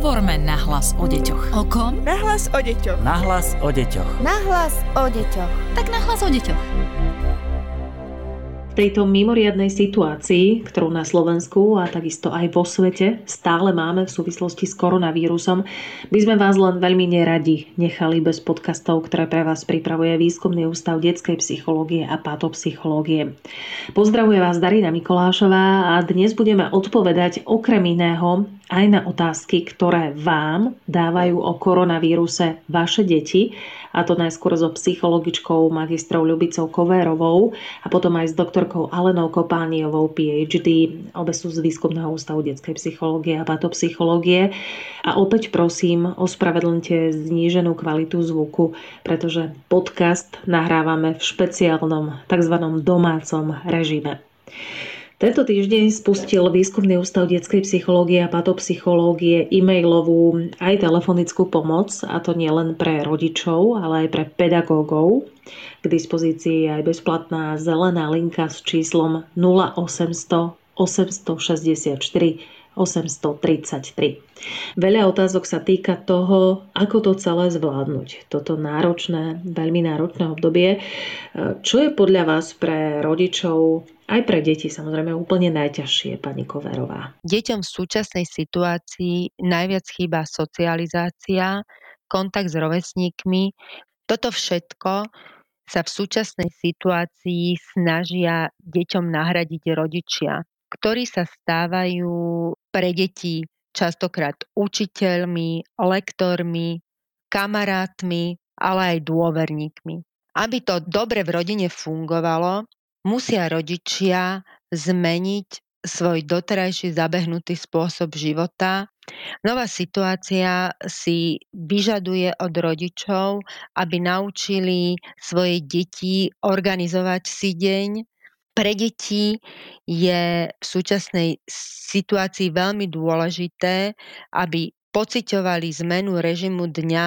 Hovorme na hlas o deťoch. O kom? Nahlas o deťoch. Nahlas o deťoch. Nahlas o deťoch. Tak nahlas o deťoch. Tejto mimoriadnej situácii, ktorú na Slovensku a takisto aj vo svete stále máme v súvislosti s koronavírusom, by sme vás len veľmi neradi nechali bez podcastov, ktoré pre vás pripravuje Výskumný ústav detskej psychológie a patopsychológie. Pozdravuje vás Darina Mikolášová a dnes budeme odpovedať okrem iného aj na otázky, ktoré vám dávajú o koronavíruse vaše deti, a to najskôr so psychologičkou magistrou Ľubicou Kovérovou a potom aj s doktorkou Alenou Kopániovou PhD. Obe sú z Výskumného ústavu detskej psychológie a patopsychológie. A opäť prosím, ospravedlňte zníženú kvalitu zvuku, pretože podcast nahrávame v špeciálnom tzv. domácom režime. Tento týždeň spustil Výskumný ústav detskej psychológie a patopsychológie e-mailovú aj telefonickú pomoc, a to nielen pre rodičov, ale aj pre pedagógov. K dispozícii je aj bezplatná zelená linka s číslom 0800 864 833. Veľa otázok sa týka toho, ako to celé zvládnuť. Toto náročné, veľmi náročné obdobie. Čo je podľa vás pre rodičov aj pre deti samozrejme úplne najťažšie, pani Koverová. Deťom v súčasnej situácii najviac chýba socializácia, kontakt s rovesníkmi. Toto všetko sa v súčasnej situácii snažia deťom nahradiť rodičia, ktorí sa stávajú pre deti častokrát učiteľmi, lektormi, kamarátmi, ale aj dôverníkmi. Aby to dobre v rodine fungovalo, musia rodičia zmeniť svoj doterajší zabehnutý spôsob života. Nová situácia si vyžaduje od rodičov, aby naučili svoje deti organizovať si deň. Pre deti je v súčasnej situácii veľmi dôležité, aby pociťovali zmenu režimu dňa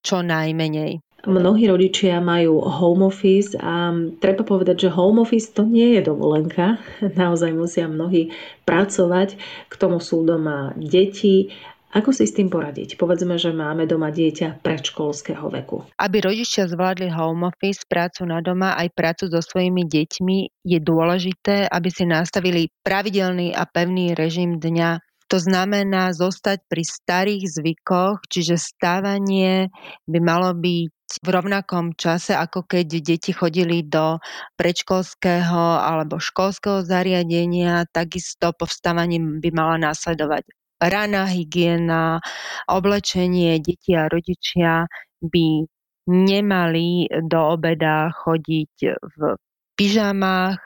čo najmenej. Mnohí rodičia majú home office a treba povedať, že home office to nie je dovolenka. Naozaj musia mnohí pracovať, k tomu sú doma deti ako si s tým poradiť? Povedzme, že máme doma dieťa predškolského veku. Aby rodičia zvládli home office, prácu na doma aj prácu so svojimi deťmi, je dôležité, aby si nastavili pravidelný a pevný režim dňa. To znamená zostať pri starých zvykoch, čiže stávanie by malo byť v rovnakom čase, ako keď deti chodili do predškolského alebo školského zariadenia, takisto po vstávaní by mala následovať raná hygiena, oblečenie, deti a rodičia by nemali do obeda chodiť v pyžamách,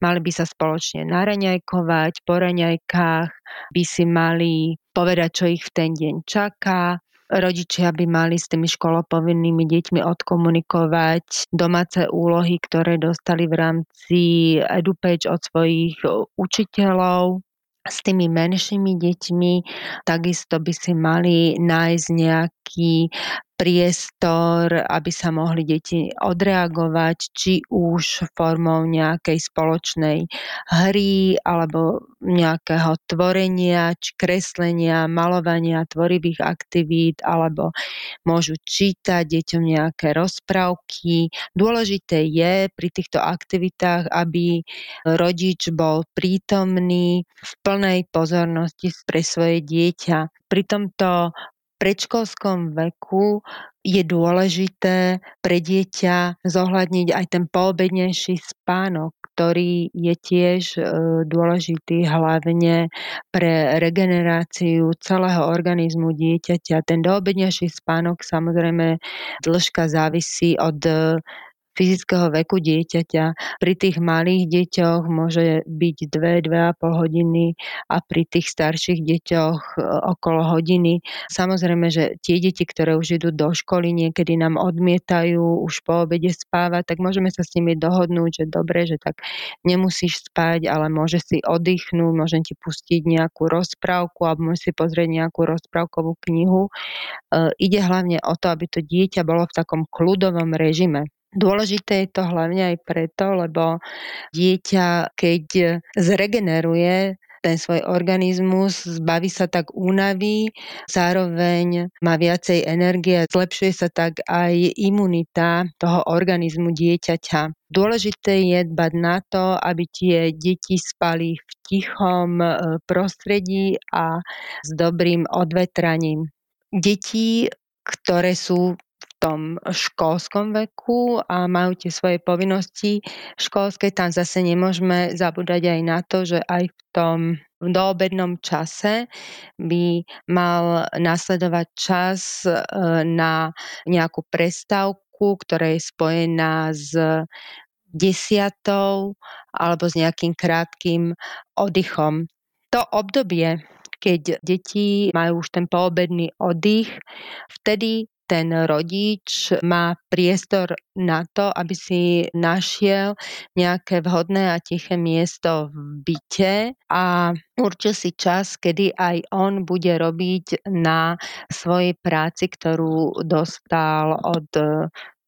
mali by sa spoločne naraňajkovať, po raňajkách by si mali povedať, čo ich v ten deň čaká, Rodičia by mali s tými školopovinnými deťmi odkomunikovať domáce úlohy, ktoré dostali v rámci EduPage od svojich učiteľov s tými menšími deťmi. Takisto by si mali nájsť nejaký priestor, aby sa mohli deti odreagovať, či už formou nejakej spoločnej hry alebo nejakého tvorenia, či kreslenia, malovania, tvorivých aktivít, alebo môžu čítať deťom nejaké rozprávky. Dôležité je pri týchto aktivitách, aby rodič bol prítomný v plnej pozornosti pre svoje dieťa. Pri tomto predškolskom veku je dôležité pre dieťa zohľadniť aj ten poobednejší spánok, ktorý je tiež e, dôležitý hlavne pre regeneráciu celého organizmu dieťaťa. Ten doobednejší spánok samozrejme dĺžka závisí od fyzického veku dieťaťa. Pri tých malých deťoch môže byť 2-2,5 hodiny a pri tých starších deťoch e, okolo hodiny. Samozrejme, že tie deti, ktoré už idú do školy, niekedy nám odmietajú už po obede spávať, tak môžeme sa s nimi dohodnúť, že dobre, že tak nemusíš spať, ale môže si oddychnúť, môžem ti pustiť nejakú rozprávku alebo môžeš si pozrieť nejakú rozprávkovú knihu. E, ide hlavne o to, aby to dieťa bolo v takom kľudovom režime. Dôležité je to hlavne aj preto, lebo dieťa, keď zregeneruje ten svoj organizmus, zbaví sa tak únavy, zároveň má viacej energie, zlepšuje sa tak aj imunita toho organizmu dieťaťa. Dôležité je dbať na to, aby tie deti spali v tichom e, prostredí a s dobrým odvetraním. Deti, ktoré sú tom školskom veku a majú tie svoje povinnosti školské, tam zase nemôžeme zabúdať aj na to, že aj v tom doobednom čase by mal nasledovať čas e, na nejakú prestávku, ktorá je spojená s desiatou alebo s nejakým krátkým oddychom. To obdobie, keď deti majú už ten poobedný oddych, vtedy ten rodič má priestor na to, aby si našiel nejaké vhodné a tiché miesto v byte a určil si čas, kedy aj on bude robiť na svojej práci, ktorú dostal od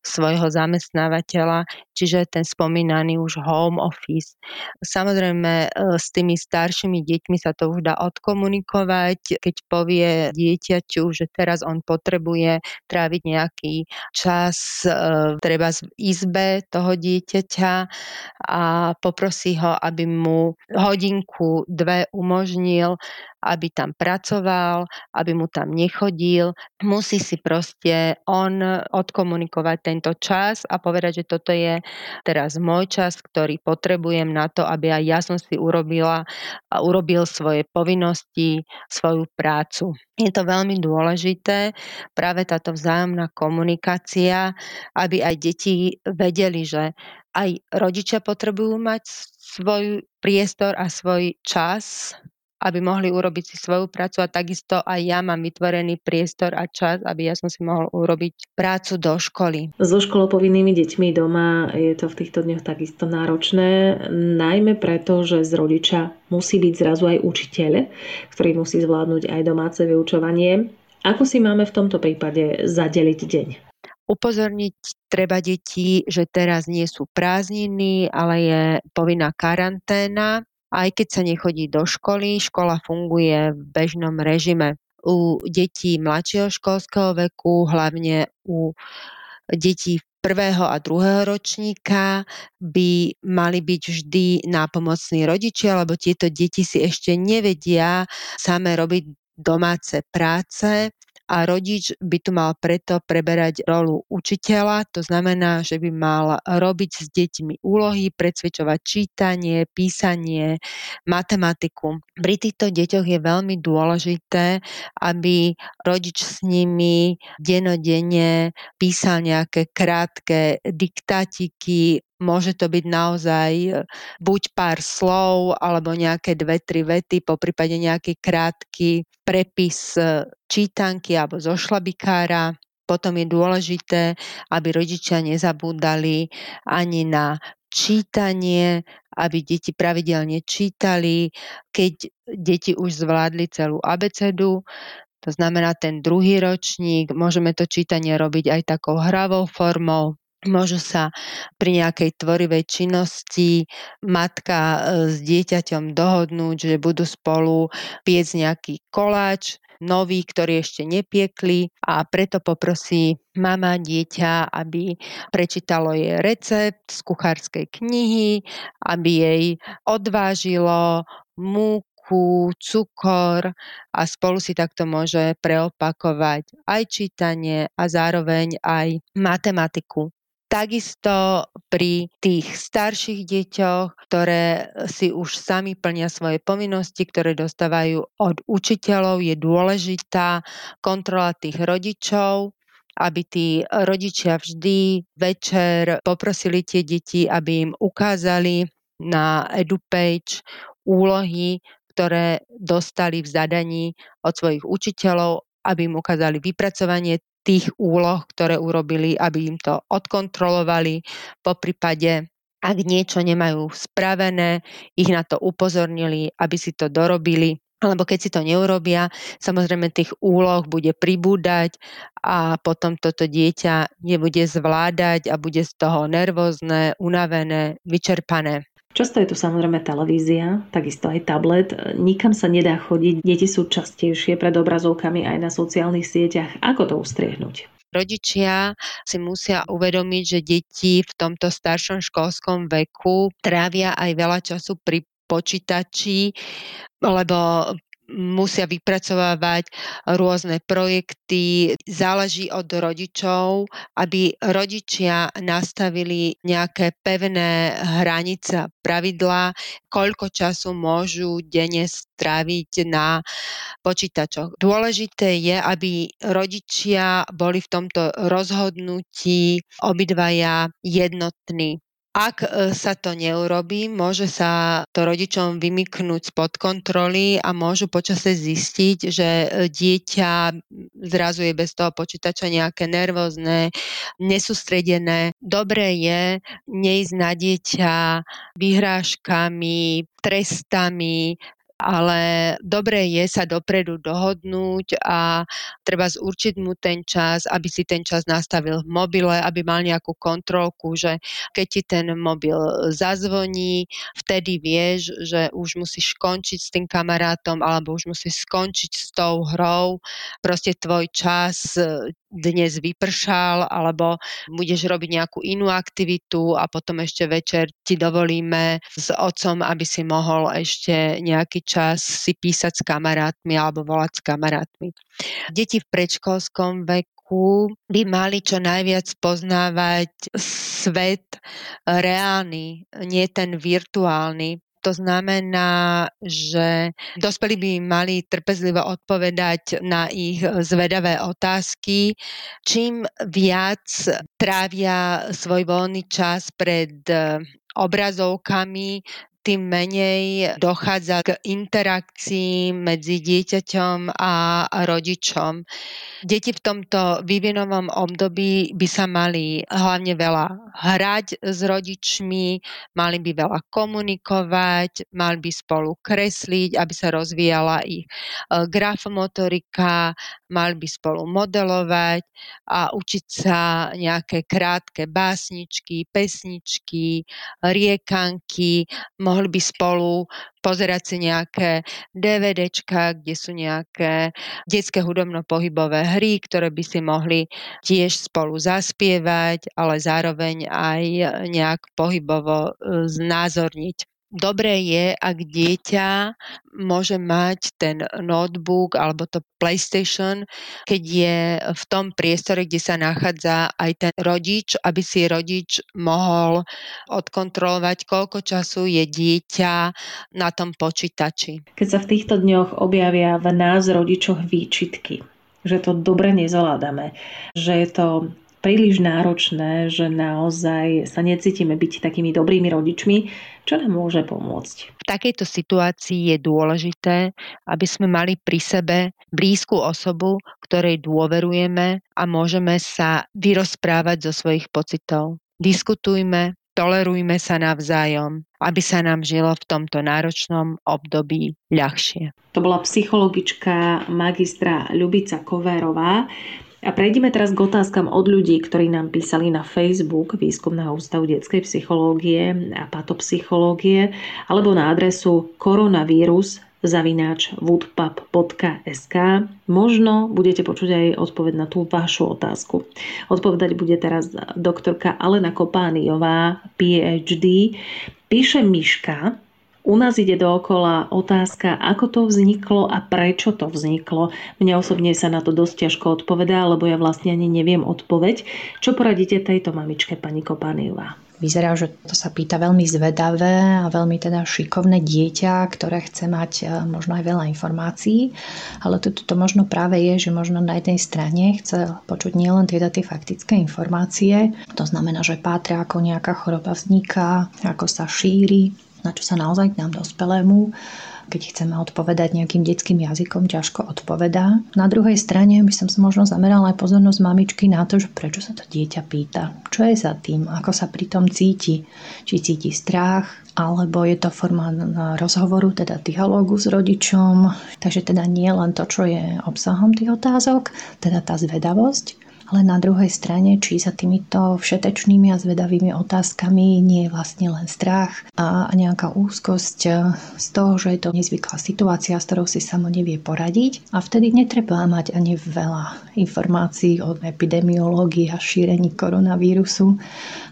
svojho zamestnávateľa, čiže ten spomínaný už home office. Samozrejme e, s tými staršími deťmi sa to už dá odkomunikovať, keď povie dieťaťu, že teraz on potrebuje tráviť nejaký čas e, treba v izbe toho dieťaťa a poprosí ho, aby mu hodinku, dve umožnil aby tam pracoval, aby mu tam nechodil. Musí si proste on odkomunikovať tento čas a povedať, že toto je teraz môj čas, ktorý potrebujem na to, aby aj ja som si urobila a urobil svoje povinnosti, svoju prácu. Je to veľmi dôležité, práve táto vzájomná komunikácia, aby aj deti vedeli, že aj rodičia potrebujú mať svoj priestor a svoj čas aby mohli urobiť si svoju prácu a takisto aj ja mám vytvorený priestor a čas, aby ja som si mohol urobiť prácu do školy. So školopovinnými deťmi doma je to v týchto dňoch takisto náročné, najmä preto, že z rodiča musí byť zrazu aj učiteľ, ktorý musí zvládnuť aj domáce vyučovanie. Ako si máme v tomto prípade zadeliť deň? Upozorniť treba deti, že teraz nie sú prázdniny, ale je povinná karanténa aj keď sa nechodí do školy, škola funguje v bežnom režime. U detí mladšieho školského veku, hlavne u detí prvého a druhého ročníka by mali byť vždy nápomocní rodičia, lebo tieto deti si ešte nevedia same robiť domáce práce a rodič by tu mal preto preberať rolu učiteľa, to znamená, že by mal robiť s deťmi úlohy, predsvedčovať čítanie, písanie, matematiku. Pri týchto deťoch je veľmi dôležité, aby rodič s nimi denodenne písal nejaké krátke diktátiky, Môže to byť naozaj e, buď pár slov alebo nejaké dve, tri vety, po prípade nejaký krátky prepis e, čítanky alebo zo šlabikára. Potom je dôležité, aby rodičia nezabúdali ani na čítanie, aby deti pravidelne čítali, keď deti už zvládli celú abecedu, to znamená ten druhý ročník, môžeme to čítanie robiť aj takou hravou formou, Môžu sa pri nejakej tvorivej činnosti matka e, s dieťaťom dohodnúť, že budú spolu piecť nejaký koláč, nový, ktorý ešte nepiekli a preto poprosí mama dieťa, aby prečítalo jej recept z kuchárskej knihy, aby jej odvážilo múku, cukor a spolu si takto môže preopakovať aj čítanie a zároveň aj matematiku. Takisto pri tých starších deťoch, ktoré si už sami plnia svoje povinnosti, ktoré dostávajú od učiteľov, je dôležitá kontrola tých rodičov, aby tí rodičia vždy večer poprosili tie deti, aby im ukázali na EduPage úlohy, ktoré dostali v zadaní od svojich učiteľov, aby im ukázali vypracovanie tých úloh, ktoré urobili, aby im to odkontrolovali. Po prípade, ak niečo nemajú spravené, ich na to upozornili, aby si to dorobili. Alebo keď si to neurobia, samozrejme tých úloh bude pribúdať a potom toto dieťa nebude zvládať a bude z toho nervózne, unavené, vyčerpané. Často je tu samozrejme televízia, takisto aj tablet. Nikam sa nedá chodiť, deti sú častejšie pred obrazovkami aj na sociálnych sieťach. Ako to ustriehnúť? Rodičia si musia uvedomiť, že deti v tomto staršom školskom veku trávia aj veľa času pri počítači, lebo musia vypracovávať rôzne projekty. Záleží od rodičov, aby rodičia nastavili nejaké pevné hranice a pravidlá, koľko času môžu denne stráviť na počítačoch. Dôležité je, aby rodičia boli v tomto rozhodnutí obidvaja jednotní. Ak e, sa to neurobí, môže sa to rodičom vymyknúť spod kontroly a môžu počase zistiť, že e, dieťa zrazu je bez toho počítača nejaké nervózne, nesústredené. Dobré je neísť na dieťa vyhrážkami, trestami, ale dobre je sa dopredu dohodnúť a treba zurčiť mu ten čas, aby si ten čas nastavil v mobile, aby mal nejakú kontrolku, že keď ti ten mobil zazvoní, vtedy vieš, že už musíš skončiť s tým kamarátom alebo už musíš skončiť s tou hrou. Proste tvoj čas dnes vypršal, alebo budeš robiť nejakú inú aktivitu a potom ešte večer ti dovolíme s otcom, aby si mohol ešte nejaký čas si písať s kamarátmi alebo volať s kamarátmi. Deti v predškolskom veku by mali čo najviac poznávať svet reálny, nie ten virtuálny. To znamená, že dospelí by mali trpezlivo odpovedať na ich zvedavé otázky. Čím viac trávia svoj voľný čas pred obrazovkami, tým menej dochádza k interakcii medzi dieťaťom a rodičom. Deti v tomto vývinovom období by sa mali hlavne veľa hrať s rodičmi, mali by veľa komunikovať, mali by spolu kresliť, aby sa rozvíjala ich e, grafomotorika, mali by spolu modelovať a učiť sa nejaké krátke básničky, pesničky, riekanky, mohli by spolu pozerať si nejaké DVDčka, kde sú nejaké detské hudobno-pohybové hry, ktoré by si mohli tiež spolu zaspievať, ale zároveň aj nejak pohybovo e, znázorniť. Dobré je, ak dieťa môže mať ten notebook alebo to PlayStation, keď je v tom priestore, kde sa nachádza aj ten rodič, aby si rodič mohol odkontrolovať, koľko času je dieťa na tom počítači. Keď sa v týchto dňoch objavia v nás rodičoch výčitky, že to dobre nezvládame, že je to príliš náročné, že naozaj sa necítime byť takými dobrými rodičmi, čo nám môže pomôcť. V takejto situácii je dôležité, aby sme mali pri sebe blízku osobu, ktorej dôverujeme a môžeme sa vyrozprávať zo svojich pocitov. Diskutujme, tolerujme sa navzájom, aby sa nám žilo v tomto náročnom období ľahšie. To bola psychologička magistra Ľubica Kovérová. A prejdeme teraz k otázkam od ľudí, ktorí nám písali na Facebook Výskumného ústavu detskej psychológie a patopsychológie alebo na adresu koronavírus zavináč woodpub.sk. Možno budete počuť aj odpoveď na tú vašu otázku. Odpovedať bude teraz doktorka Alena Kopániová, PhD. Píše Miška, u nás ide dookola otázka, ako to vzniklo a prečo to vzniklo. Mne osobne sa na to dosť ťažko odpovedá, lebo ja vlastne ani neviem odpoveď. Čo poradíte tejto mamičke, pani Kopaniová? Vyzerá, že to sa pýta veľmi zvedavé a veľmi teda šikovné dieťa, ktoré chce mať e, možno aj veľa informácií, ale to, to možno práve je, že možno na jednej strane chce počuť nielen teda tie faktické informácie, to znamená, že pátria, ako nejaká choroba vzniká, ako sa šíri, na čo sa naozaj k nám dospelému keď chceme odpovedať nejakým detským jazykom, ťažko odpovedá. Na druhej strane by som sa možno zamerala aj pozornosť mamičky na to, že prečo sa to dieťa pýta. Čo je za tým? Ako sa pri tom cíti? Či cíti strach? Alebo je to forma rozhovoru, teda dialógu s rodičom. Takže teda nie len to, čo je obsahom tých otázok, teda tá zvedavosť, ale na druhej strane, či za týmito všetečnými a zvedavými otázkami nie je vlastne len strach a nejaká úzkosť z toho, že je to nezvyklá situácia, s ktorou si samo nevie poradiť a vtedy netreba mať ani veľa informácií o epidemiológii a šírení koronavírusu,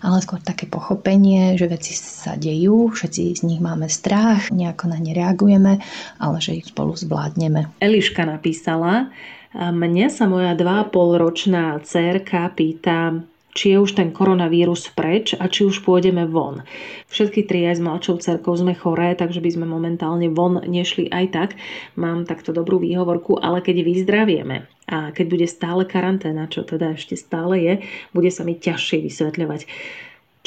ale skôr také pochopenie, že veci sa dejú, všetci z nich máme strach, nejako na ne reagujeme, ale že ich spolu zvládneme. Eliška napísala, Mňa sa moja 2,5 ročná dcerka pýta, či je už ten koronavírus preč a či už pôjdeme von. Všetky tri aj s mladšou cerkou sme choré, takže by sme momentálne von nešli aj tak. Mám takto dobrú výhovorku, ale keď vyzdravieme a keď bude stále karanténa, čo teda ešte stále je, bude sa mi ťažšie vysvetľovať.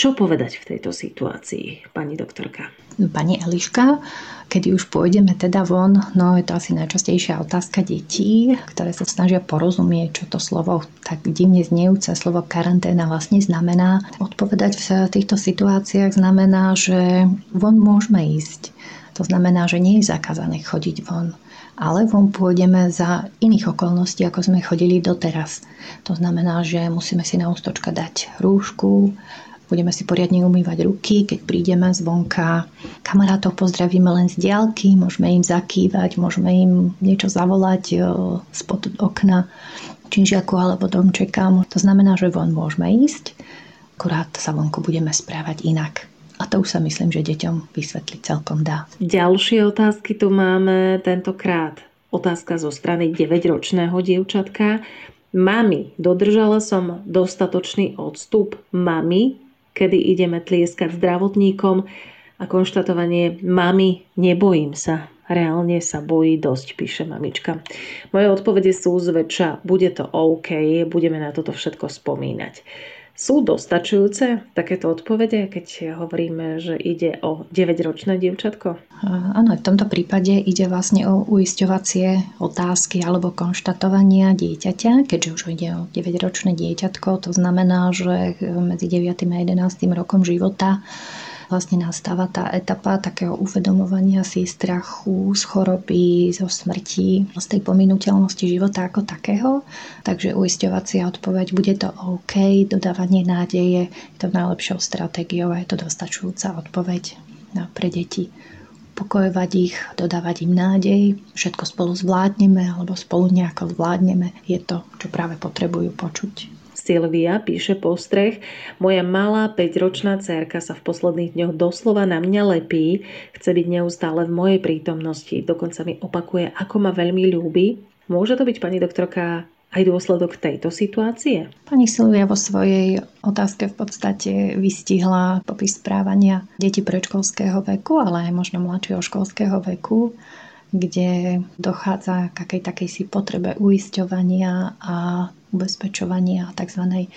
Čo povedať v tejto situácii, pani doktorka? Pani Eliška, keď už pôjdeme teda von, no je to asi najčastejšia otázka detí, ktoré sa snažia porozumieť, čo to slovo, tak divne znejúce slovo karanténa vlastne znamená. Odpovedať v týchto situáciách znamená, že von môžeme ísť. To znamená, že nie je zakázané chodiť von ale von pôjdeme za iných okolností, ako sme chodili doteraz. To znamená, že musíme si na ústočka dať rúšku, budeme si poriadne umývať ruky, keď prídeme zvonka. Kamarátov pozdravíme len z diálky, môžeme im zakývať, môžeme im niečo zavolať e, spod okna činžiaku alebo domčeka. To znamená, že von môžeme ísť, akurát sa vonku budeme správať inak. A to už sa myslím, že deťom vysvetliť celkom dá. Ďalšie otázky tu máme tentokrát. Otázka zo strany 9-ročného dievčatka. Mami, dodržala som dostatočný odstup? Mami, kedy ideme tlieskať zdravotníkom a konštatovanie mami, nebojím sa. Reálne sa bojí dosť, píše mamička. Moje odpovede sú zväčša, bude to OK, budeme na toto všetko spomínať. Sú dostačujúce takéto odpovede, keď hovoríme, že ide o 9-ročné dievčatko? Áno, v tomto prípade ide vlastne o uisťovacie otázky alebo konštatovania dieťaťa, keďže už ide o 9-ročné dieťatko, to znamená, že medzi 9. a 11. rokom života vlastne nastáva tá etapa takého uvedomovania si strachu z choroby, zo smrti, z tej pominuteľnosti života ako takého. Takže uisťovacia odpoveď, bude to OK, dodávanie nádeje je to najlepšou stratégiou a je to dostačujúca odpoveď pre deti upokojovať ich, dodávať im nádej, všetko spolu zvládneme alebo spolu nejako zvládneme, je to, čo práve potrebujú počuť. Silvia píše postreh, moja malá 5-ročná cerka sa v posledných dňoch doslova na mňa lepí, chce byť neustále v mojej prítomnosti, dokonca mi opakuje, ako ma veľmi ľúbi. Môže to byť, pani doktorka, aj dôsledok tejto situácie? Pani Silvia vo svojej otázke v podstate vystihla popis správania detí predškolského veku, ale aj možno mladšieho školského veku kde dochádza k akej takej si potrebe uisťovania a ubezpečovania a tzv.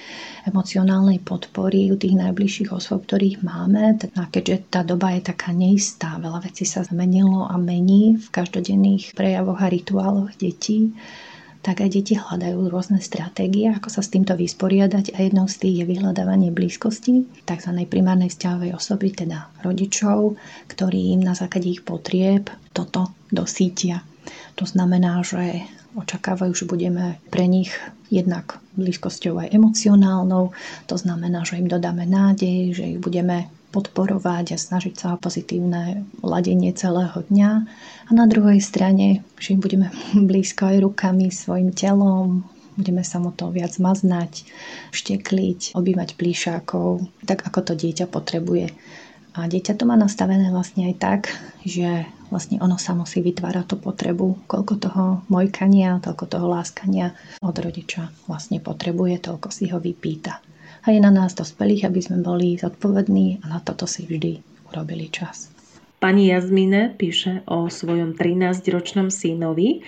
emocionálnej podpory u tých najbližších osôb, ktorých máme. A keďže tá doba je taká neistá, veľa vecí sa zmenilo a mení v každodenných prejavoch a rituáloch detí, tak aj deti hľadajú rôzne stratégie, ako sa s týmto vysporiadať a jednou z tých je vyhľadávanie blízkosti tzv. primárnej vzťahovej osoby, teda rodičov, ktorí im na základe ich potrieb toto dosítia. To znamená, že očakávajú, že budeme pre nich jednak blízkosťou aj emocionálnou, to znamená, že im dodáme nádej, že ich budeme podporovať a snažiť sa o pozitívne ladenie celého dňa. A na druhej strane, že im budeme blízko aj rukami, svojim telom, budeme sa mu to viac maznať, štekliť, obývať plíšákov, tak ako to dieťa potrebuje. A dieťa to má nastavené vlastne aj tak, že vlastne ono sa musí vytvárať tú potrebu, koľko toho mojkania, toľko toho láskania od rodiča vlastne potrebuje, toľko si ho vypýta. A je na nás dospelých, aby sme boli zodpovední a na toto si vždy urobili čas. Pani Jazmine píše o svojom 13-ročnom synovi.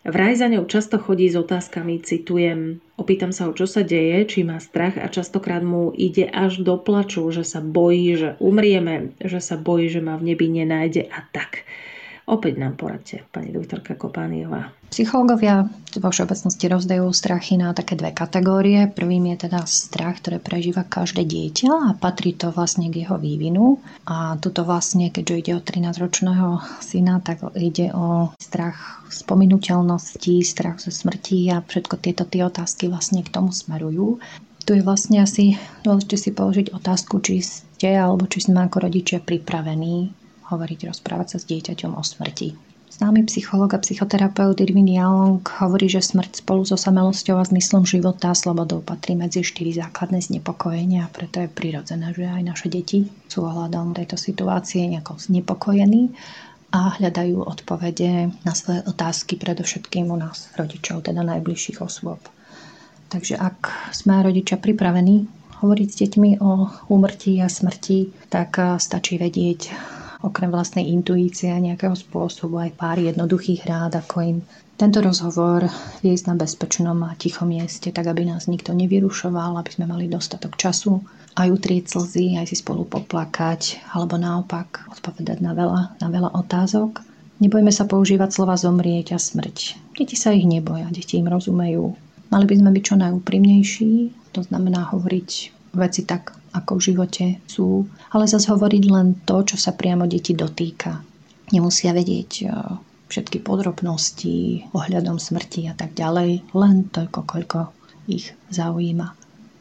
Vraj za ňou často chodí s otázkami, citujem, opýtam sa ho, čo sa deje, či má strach a častokrát mu ide až do plaču, že sa bojí, že umrieme, že sa bojí, že ma v nebi nenájde a tak. Opäť nám poradte, pani doktorka Kopániová. Psychológovia vo všeobecnosti rozdajú strachy na také dve kategórie. Prvým je teda strach, ktoré prežíva každé dieťa a patrí to vlastne k jeho vývinu. A tuto vlastne, keďže ide o 13-ročného syna, tak ide o strach spominuteľnosti, strach ze smrti a všetko tieto tie otázky vlastne k tomu smerujú. Tu je vlastne asi dôležité si položiť otázku, či ste alebo či sme ako rodičia pripravení hovoriť, rozprávať sa s dieťaťom o smrti. Známy psychológ a psychoterapeut Irvin Yalong hovorí, že smrť spolu so samelosťou a zmyslom života a slobodou patrí medzi štyri základné znepokojenia a preto je prirodzené, že aj naše deti sú ohľadom tejto situácie nejako znepokojení a hľadajú odpovede na svoje otázky predovšetkým u nás, rodičov, teda najbližších osôb. Takže ak sme rodičia pripravení hovoriť s deťmi o úmrtí a smrti, tak stačí vedieť, okrem vlastnej intuície a nejakého spôsobu aj pár jednoduchých rád, ako im tento rozhovor viesť na bezpečnom a tichom mieste, tak aby nás nikto nevyrušoval, aby sme mali dostatok času aj utrieť slzy, aj si spolu poplakať, alebo naopak odpovedať na veľa, na veľa otázok. Nebojme sa používať slova zomrieť a smrť. Deti sa ich neboja, deti im rozumejú. Mali by sme byť čo najúprimnejší, to znamená hovoriť veci tak, ako v živote sú, ale zase hovoriť len to, čo sa priamo deti dotýka. Nemusia vedieť eh, všetky podrobnosti ohľadom smrti a tak ďalej, len toľko, koľko ich zaujíma.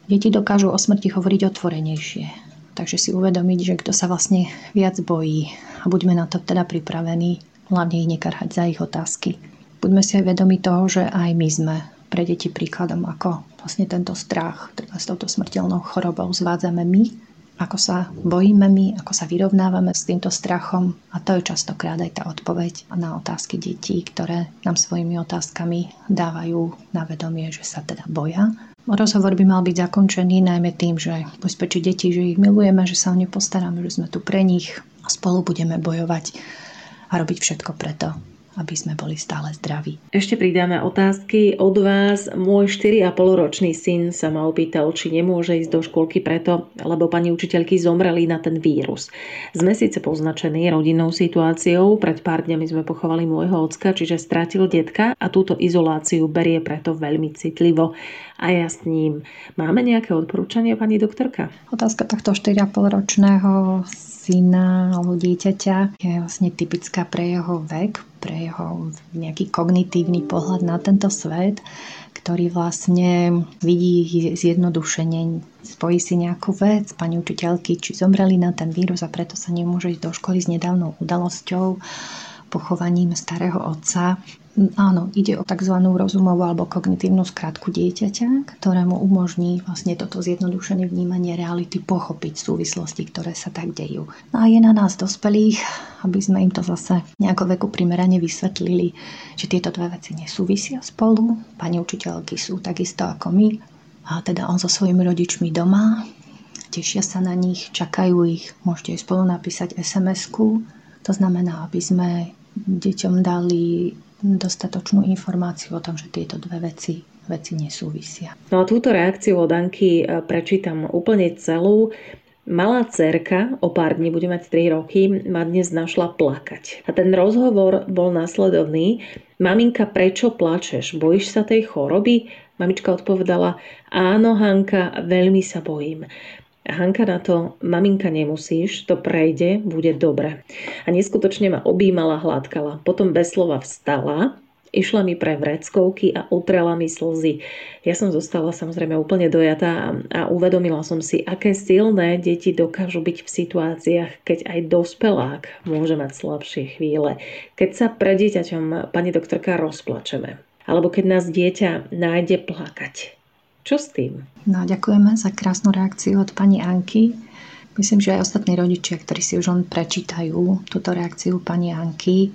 Deti dokážu o smrti hovoriť otvorenejšie, takže si uvedomiť, že kto sa vlastne viac bojí a buďme na to teda pripravení, hlavne ich nekarhať za ich otázky. Buďme si aj vedomi toho, že aj my sme pre deti príkladom, ako vlastne tento strach teda s touto smrteľnou chorobou zvádzame my, ako sa bojíme my, ako sa vyrovnávame s týmto strachom a to je častokrát aj tá odpoveď na otázky detí, ktoré nám svojimi otázkami dávajú na vedomie, že sa teda boja. Rozhovor by mal byť zakončený najmä tým, že bezpečí deti, že ich milujeme, že sa o ne postaráme, že sme tu pre nich a spolu budeme bojovať a robiť všetko preto, aby sme boli stále zdraví. Ešte pridáme otázky od vás. Môj 4,5 ročný syn sa ma opýtal, či nemôže ísť do školky preto, lebo pani učiteľky zomreli na ten vírus. Sme síce poznačení rodinnou situáciou, pred pár dňami sme pochovali môjho ocka, čiže strátil detka a túto izoláciu berie preto veľmi citlivo. A ja s ním. Máme nejaké odporúčanie, pani doktorka? Otázka tohto 4,5 ročného syna alebo dieťaťa je vlastne typická pre jeho vek, pre jeho nejaký kognitívny pohľad na tento svet, ktorý vlastne vidí zjednodušenie, spojí si nejakú vec, pani učiteľky, či zomreli na ten vírus a preto sa nemôže ísť do školy s nedávnou udalosťou, pochovaním starého otca Áno, ide o tzv. rozumovú alebo kognitívnu skratku dieťaťa, ktorému umožní vlastne toto zjednodušené vnímanie reality pochopiť súvislosti, ktoré sa tak dejú. No a je na nás dospelých, aby sme im to zase nejako veku primerane vysvetlili, že tieto dve veci nesúvisia spolu. Pani učiteľky sú takisto ako my, a teda on so svojimi rodičmi doma, tešia sa na nich, čakajú ich, môžete spolu napísať SMS-ku. To znamená, aby sme deťom dali dostatočnú informáciu o tom, že tieto dve veci veci nesúvisia. No a túto reakciu od Anky e, prečítam úplne celú. Malá cerka, o pár dní bude mať 3 roky, ma dnes našla plakať. A ten rozhovor bol následovný. Maminka, prečo plačeš? Bojíš sa tej choroby? Mamička odpovedala, áno Hanka, veľmi sa bojím. Hanka na to, maminka nemusíš, to prejde, bude dobre. A neskutočne ma objímala, hladkala. Potom bez slova vstala, išla mi pre vreckovky a utrela mi slzy. Ja som zostala samozrejme úplne dojatá a uvedomila som si, aké silné deti dokážu byť v situáciách, keď aj dospelák môže mať slabšie chvíle. Keď sa pre dieťaťom, pani doktorka, rozplačeme. Alebo keď nás dieťa nájde plakať čo s tým? No, ďakujeme za krásnu reakciu od pani Anky. Myslím, že aj ostatní rodičia, ktorí si už len prečítajú túto reakciu pani Anky,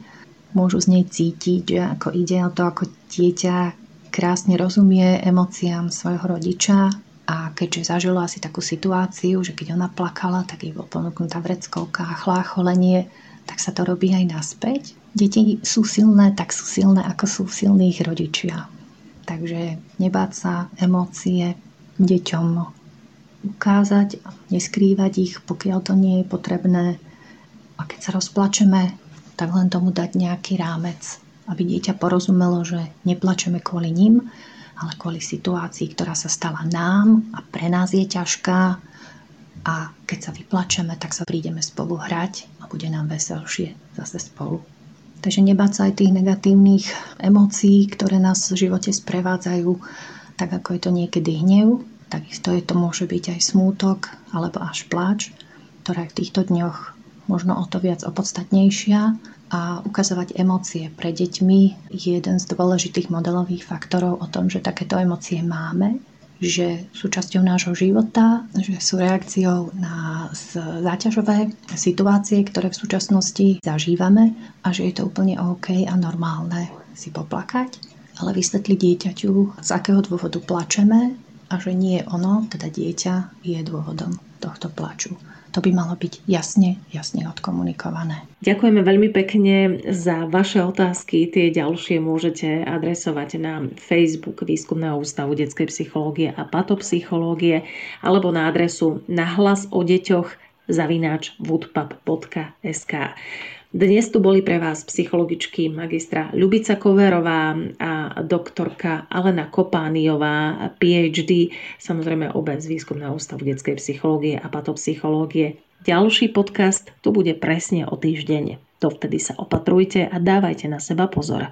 môžu z nej cítiť, že ako ide o to, ako dieťa krásne rozumie emóciám svojho rodiča a keďže zažilo asi takú situáciu, že keď ona plakala, tak jej bol ponúknutá vreckovka a chlácholenie, tak sa to robí aj naspäť. Deti sú silné, tak sú silné, ako sú silných rodičia. Takže nebáť sa emócie deťom ukázať, neskrývať ich, pokiaľ to nie je potrebné. A keď sa rozplačeme, tak len tomu dať nejaký rámec, aby dieťa porozumelo, že neplačeme kvôli ním, ale kvôli situácii, ktorá sa stala nám a pre nás je ťažká a keď sa vyplačeme, tak sa prídeme spolu hrať a bude nám veselšie zase spolu. Takže nebáť sa aj tých negatívnych emócií, ktoré nás v živote sprevádzajú, tak ako je to niekedy hnev, takisto je to môže byť aj smútok alebo až pláč, ktorá je v týchto dňoch možno o to viac opodstatnejšia. A ukazovať emócie pre deťmi je jeden z dôležitých modelových faktorov o tom, že takéto emócie máme že sú časťou nášho života, že sú reakciou na záťažové situácie, ktoré v súčasnosti zažívame a že je to úplne OK a normálne si poplakať, ale vysvetliť dieťaťu, z akého dôvodu plačeme a že nie ono, teda dieťa, je dôvodom tohto plaču to by malo byť jasne, jasne odkomunikované. Ďakujeme veľmi pekne za vaše otázky. Tie ďalšie môžete adresovať na Facebook Výskumného ústavu detskej psychológie a patopsychológie alebo na adresu nahlas o deťoch zavináč woodpub.sk. Dnes tu boli pre vás psychologičky magistra Ľubica Koverová a doktorka Alena Kopániová, PhD, samozrejme obe z Výskumného ústavu detskej psychológie a patopsychológie. Ďalší podcast tu bude presne o týždeň. Dovtedy sa opatrujte a dávajte na seba pozor.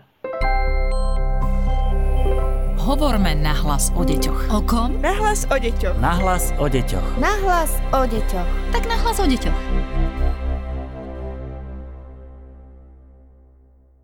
Hovorme nahlas o deťoch. O kom? Nahlas o deťoch. Nahlas o deťoch. Nahlas o deťoch. Tak nahlas o deťoch.